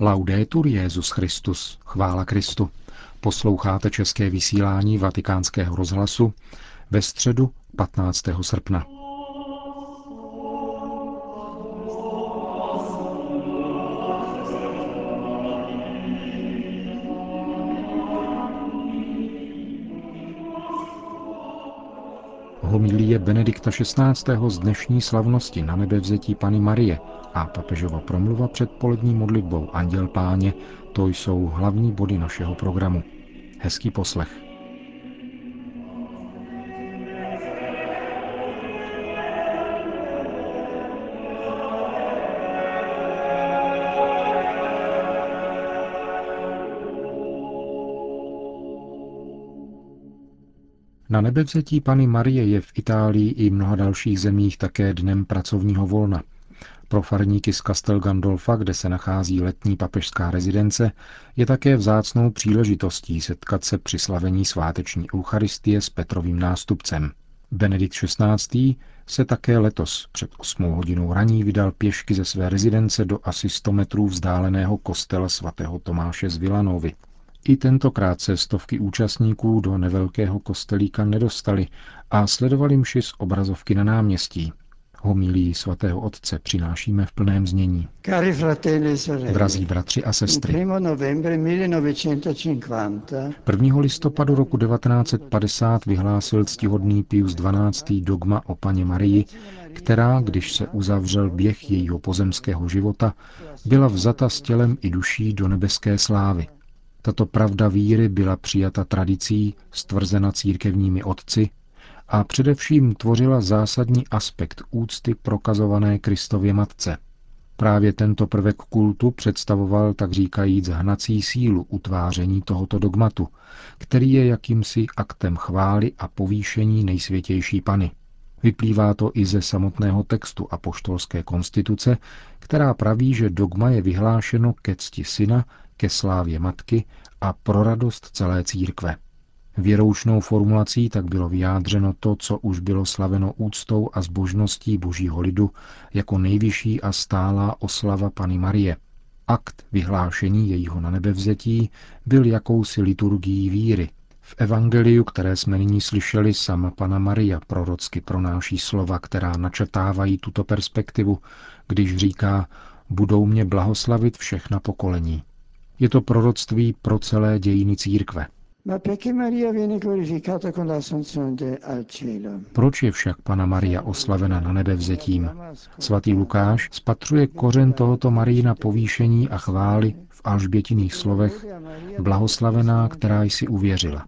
Laudetur Jezus Christus, chvála Kristu. Posloucháte české vysílání Vatikánského rozhlasu ve středu 15. srpna. Homilie Benedikta XVI. z dnešní slavnosti na nebevzetí Pany Marie a papežova promluva před polední modlitbou Anděl Páně, to jsou hlavní body našeho programu. Hezký poslech. Na nebevzetí Pany Marie je v Itálii i mnoha dalších zemích také dnem pracovního volna. Pro farníky z Castel Gandolfa, kde se nachází letní papežská rezidence, je také vzácnou příležitostí setkat se při slavení sváteční Eucharistie s Petrovým nástupcem. Benedikt XVI. se také letos před 8 hodinou raní vydal pěšky ze své rezidence do asi 100 metrů vzdáleného kostela svatého Tomáše z Vilanovy. I tentokrát se stovky účastníků do nevelkého kostelíka nedostali a sledovali mši z obrazovky na náměstí. Homilí svatého otce přinášíme v plném znění. E Drazí bratři a sestry, 1. listopadu roku 1950 vyhlásil ctihodný Pius XII. dogma o paně Marii, která, když se uzavřel běh jejího pozemského života, byla vzata s tělem i duší do nebeské slávy. Tato pravda víry byla přijata tradicí, stvrzena církevními otci a především tvořila zásadní aspekt úcty prokazované Kristově matce. Právě tento prvek kultu představoval, tak říkajíc, hnací sílu utváření tohoto dogmatu, který je jakýmsi aktem chvály a povýšení nejsvětější pany. Vyplývá to i ze samotného textu apoštolské konstituce, která praví, že dogma je vyhlášeno ke cti syna ke slávě matky a pro radost celé církve. Věroušnou formulací tak bylo vyjádřeno to, co už bylo slaveno úctou a zbožností božího lidu jako nejvyšší a stálá oslava Pany Marie. Akt vyhlášení jejího na nebevzetí byl jakousi liturgií víry. V evangeliu, které jsme nyní slyšeli, sama Pana Maria prorocky pronáší slova, která načetávají tuto perspektivu, když říká, budou mě blahoslavit všechna pokolení. Je to proroctví pro celé dějiny církve. Proč je však Pana Maria oslavena na nebe vzetím? Svatý Lukáš spatřuje kořen tohoto Marína povýšení a chvály v alžbětiných slovech blahoslavená, která jsi uvěřila.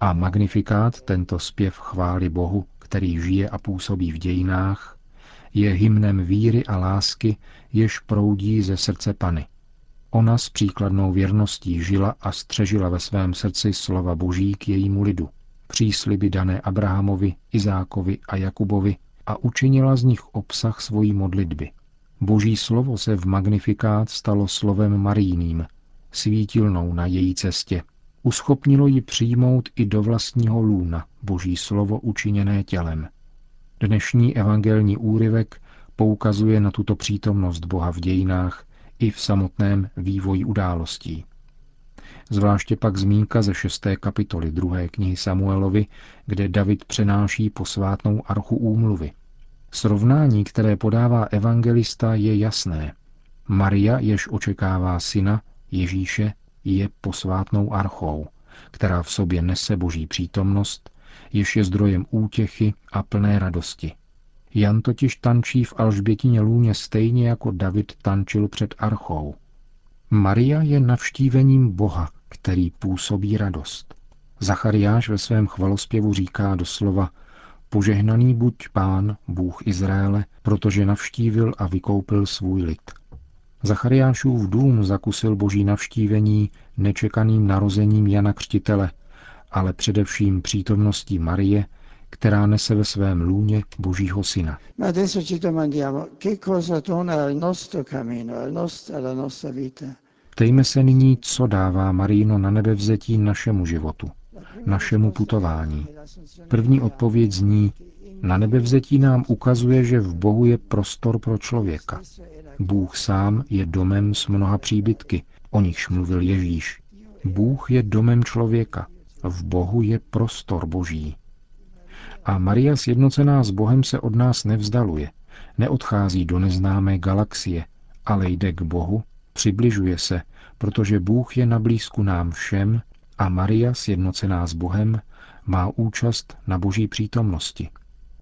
A magnifikát, tento zpěv chvály Bohu, který žije a působí v dějinách, je hymnem víry a lásky, jež proudí ze srdce Pany. Ona s příkladnou věrností žila a střežila ve svém srdci slova boží k jejímu lidu, přísliby dané Abrahamovi, Izákovi a Jakubovi a učinila z nich obsah svojí modlitby. Boží slovo se v magnifikát stalo slovem marijným, svítilnou na její cestě. Uschopnilo ji přijmout i do vlastního lůna boží slovo učiněné tělem. Dnešní evangelní úryvek poukazuje na tuto přítomnost Boha v dějinách i v samotném vývoji událostí. Zvláště pak zmínka ze šesté kapitoly druhé knihy Samuelovi, kde David přenáší posvátnou archu úmluvy. Srovnání, které podává evangelista, je jasné. Maria, jež očekává syna, Ježíše, je posvátnou archou, která v sobě nese boží přítomnost, jež je zdrojem útěchy a plné radosti. Jan totiž tančí v Alžbětině lůně stejně jako David tančil před archou. Maria je navštívením Boha, který působí radost. Zachariáš ve svém chvalospěvu říká doslova Požehnaný buď pán, Bůh Izraele, protože navštívil a vykoupil svůj lid. Zachariášův dům zakusil boží navštívení nečekaným narozením Jana Křtitele, ale především přítomností Marie, která nese ve svém lůně Božího Syna. Ptejme se nyní, co dává Marino na nebevzetí našemu životu, našemu putování. První odpověď zní Na nebevzetí nám ukazuje, že v Bohu je prostor pro člověka. Bůh sám je domem s mnoha příbytky, o nichž mluvil Ježíš. Bůh je domem člověka. V Bohu je prostor boží. A Maria sjednocená s Bohem se od nás nevzdaluje, neodchází do neznámé galaxie, ale jde k Bohu, přibližuje se, protože Bůh je na blízku nám všem a Maria, sjednocená s Bohem, má účast na boží přítomnosti.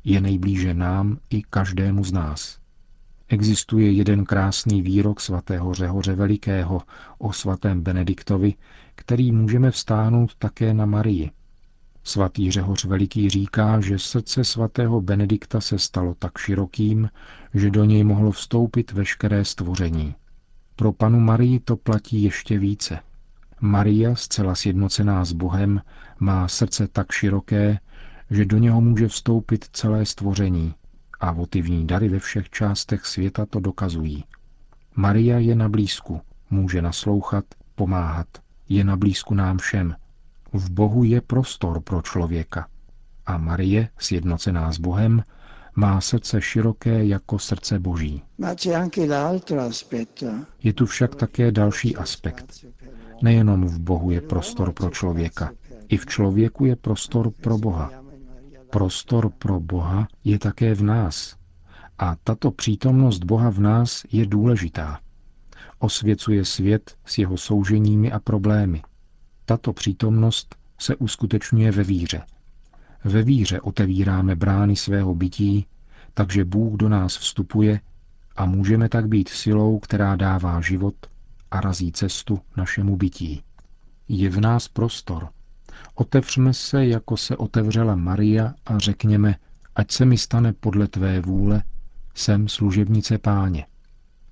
Je nejblíže nám i každému z nás. Existuje jeden krásný výrok svatého Řehoře Velikého o svatém Benediktovi, který můžeme vstáhnout také na Marii. Svatý Řehoř Veliký říká, že srdce svatého Benedikta se stalo tak širokým, že do něj mohlo vstoupit veškeré stvoření. Pro panu Marii to platí ještě více. Maria, zcela sjednocená s Bohem, má srdce tak široké, že do něho může vstoupit celé stvoření a votivní dary ve všech částech světa to dokazují. Maria je na blízku, může naslouchat, pomáhat, je na blízku nám všem. V Bohu je prostor pro člověka. A Marie, sjednocená s Bohem, má srdce široké jako srdce Boží. Je tu však také další aspekt. Nejenom v Bohu je prostor pro člověka, i v člověku je prostor pro Boha. Prostor pro Boha je také v nás. A tato přítomnost Boha v nás je důležitá. Osvěcuje svět s jeho souženími a problémy. Tato přítomnost se uskutečňuje ve víře. Ve víře otevíráme brány svého bytí, takže Bůh do nás vstupuje a můžeme tak být silou, která dává život a razí cestu našemu bytí. Je v nás prostor. Otevřme se, jako se otevřela Maria a řekněme, ať se mi stane podle tvé vůle, jsem služebnice páně.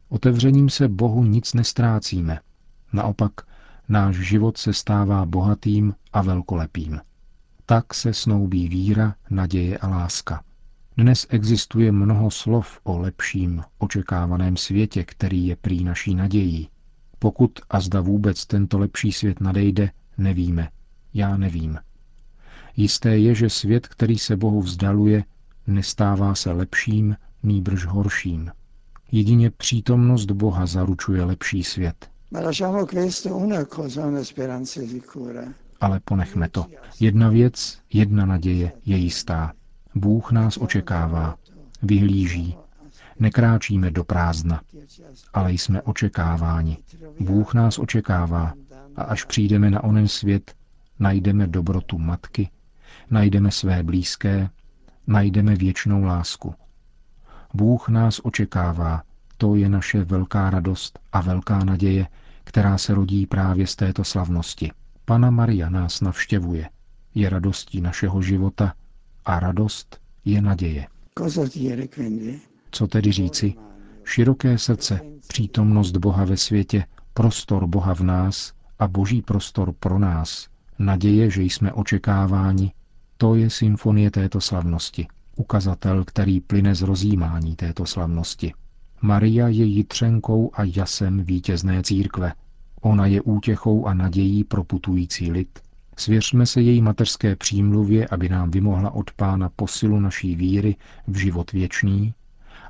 Otevřením se Bohu nic nestrácíme. Naopak, náš život se stává bohatým a velkolepým. Tak se snoubí víra, naděje a láska. Dnes existuje mnoho slov o lepším, očekávaném světě, který je prý naší nadějí. Pokud a zda vůbec tento lepší svět nadejde, nevíme. Já nevím. Jisté je, že svět, který se Bohu vzdaluje, nestává se lepším, nýbrž horším. Jedině přítomnost Boha zaručuje lepší svět. Ale ponechme to. Jedna věc, jedna naděje je jistá. Bůh nás očekává, vyhlíží. Nekráčíme do prázdna, ale jsme očekáváni. Bůh nás očekává a až přijdeme na onen svět, najdeme dobrotu matky, najdeme své blízké, najdeme věčnou lásku. Bůh nás očekává, to je naše velká radost a velká naděje, která se rodí právě z této slavnosti. Pana Maria nás navštěvuje, je radostí našeho života a radost je naděje. Co tedy říci? Široké srdce, přítomnost Boha ve světě, prostor Boha v nás a boží prostor pro nás, naděje, že jsme očekáváni, to je symfonie této slavnosti, ukazatel, který plyne z rozjímání této slavnosti. Maria je jitřenkou a jasem vítězné církve. Ona je útěchou a nadějí pro putující lid, Svěřme se její mateřské přímluvě, aby nám vymohla od Pána posilu naší víry v život věčný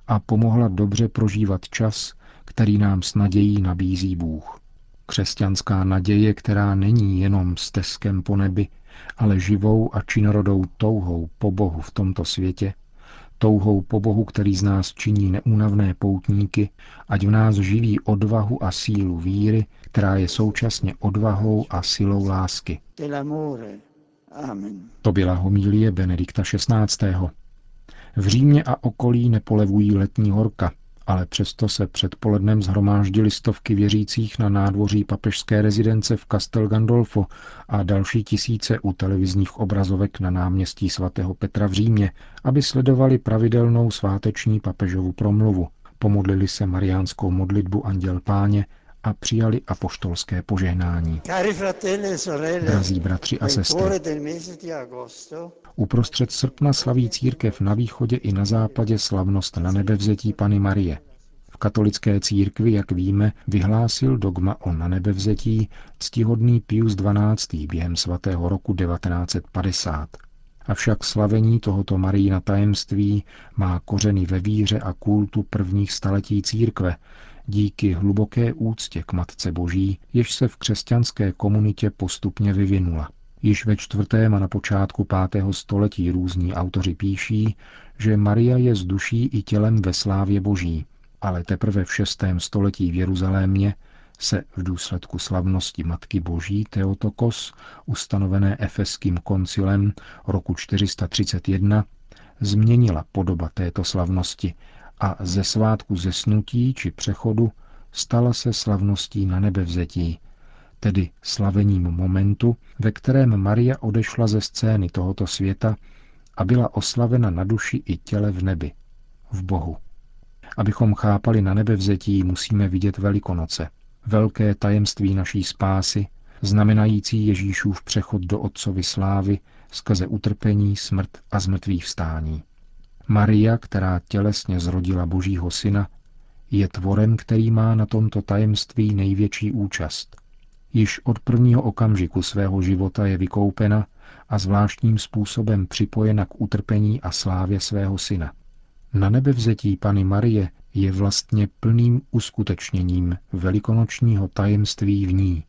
a pomohla dobře prožívat čas, který nám s nadějí nabízí Bůh. Křesťanská naděje, která není jenom stezkem po nebi, ale živou a činorodou touhou po Bohu v tomto světě, touhou po Bohu, který z nás činí neúnavné poutníky, ať v nás živí odvahu a sílu víry, která je současně odvahou a silou lásky. To byla homílie Benedikta XVI. V Římě a okolí nepolevují letní horka, ale přesto se předpolednem zhromáždili stovky věřících na nádvoří papežské rezidence v Castel Gandolfo a další tisíce u televizních obrazovek na náměstí svatého Petra v Římě, aby sledovali pravidelnou sváteční papežovu promluvu, pomodlili se mariánskou modlitbu Anděl Páně a přijali apoštolské požehnání. E Drazí bratři a sestry, uprostřed srpna slaví církev na východě i na západě slavnost na nebevzetí Pany Marie. V katolické církvi, jak víme, vyhlásil dogma o nanebevzetí ctihodný Pius XII. během svatého roku 1950. Avšak slavení tohoto Marína tajemství má kořeny ve víře a kultu prvních staletí církve, díky hluboké úctě k Matce Boží, jež se v křesťanské komunitě postupně vyvinula. Již ve čtvrtém a na počátku pátého století různí autoři píší, že Maria je z duší i tělem ve slávě Boží, ale teprve v šestém století v Jeruzalémě se v důsledku slavnosti Matky Boží Teotokos, ustanovené efeským koncilem roku 431, změnila podoba této slavnosti a ze svátku zesnutí či přechodu stala se slavností na nebevzetí, tedy slavením momentu, ve kterém Maria odešla ze scény tohoto světa a byla oslavena na duši i těle v nebi, v Bohu. Abychom chápali na nebevzetí, musíme vidět Velikonoce, velké tajemství naší spásy, znamenající Ježíšův přechod do Otcovy slávy skrze utrpení, smrt a zmrtvých vstání. Maria, která tělesně zrodila Božího syna, je tvorem, který má na tomto tajemství největší účast. Již od prvního okamžiku svého života je vykoupena a zvláštním způsobem připojena k utrpení a slávě svého syna. Na nebevzetí Pany Marie je vlastně plným uskutečněním velikonočního tajemství v ní.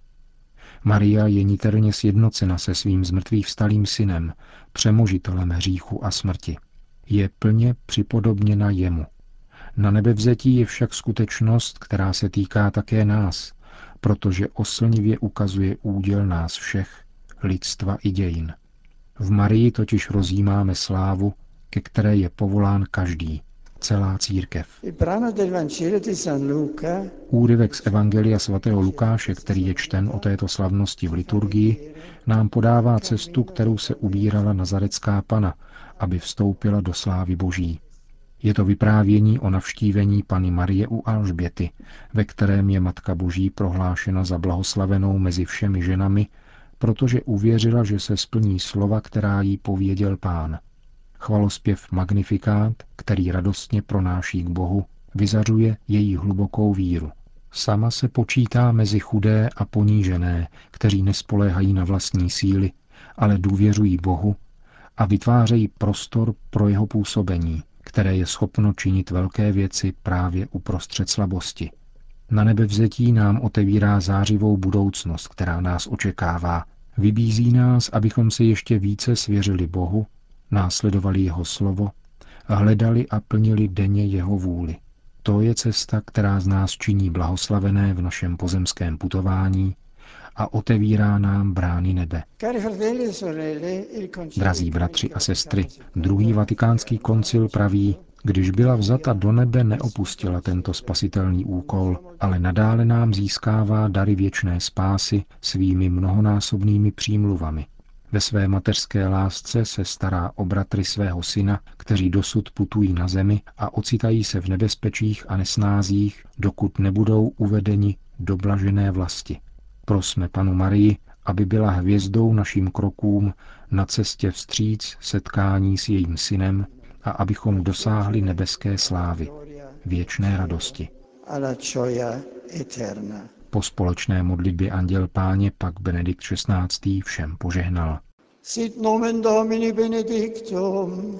Maria je niterně sjednocena se svým zmrtvých vstalým synem, přemožitelem hříchu a smrti. Je plně připodobněna jemu. Na nebevzetí je však skutečnost, která se týká také nás, protože oslnivě ukazuje úděl nás všech, lidstva i dějin. V Marii totiž rozjímáme slávu, ke které je povolán každý, celá církev. Úryvek z Evangelia svatého Lukáše, který je čten o této slavnosti v liturgii, nám podává cestu, kterou se ubírala nazarecká pana, aby vstoupila do slávy Boží. Je to vyprávění o navštívení Pany Marie u Alžběty, ve kterém je Matka Boží prohlášena za blahoslavenou mezi všemi ženami, protože uvěřila, že se splní slova, která jí pověděl pán. Chvalospěv Magnifikát, který radostně pronáší k Bohu, vyzařuje její hlubokou víru. Sama se počítá mezi chudé a ponížené, kteří nespoléhají na vlastní síly, ale důvěřují Bohu a vytvářejí prostor pro jeho působení, které je schopno činit velké věci právě uprostřed slabosti. Na nebevzetí nám otevírá zářivou budoucnost, která nás očekává. Vybízí nás, abychom se ještě více svěřili Bohu, následovali jeho slovo hledali a plnili denně jeho vůli. To je cesta, která z nás činí blahoslavené v našem pozemském putování a otevírá nám brány nebe. Drazí bratři a sestry, druhý vatikánský koncil praví, když byla vzata do nebe, neopustila tento spasitelný úkol, ale nadále nám získává dary věčné spásy svými mnohonásobnými přímluvami. Ve své mateřské lásce se stará o bratry svého syna, kteří dosud putují na zemi a ocitají se v nebezpečích a nesnázích, dokud nebudou uvedeni do blažené vlasti. Prosme panu Marii, aby byla hvězdou našim krokům na cestě vstříc setkání s jejím synem a abychom dosáhli nebeské slávy, věčné radosti. Po společné modlitbě Anděl Páně pak Benedikt XVI. všem požehnal. Sit nomen Domini benedictum.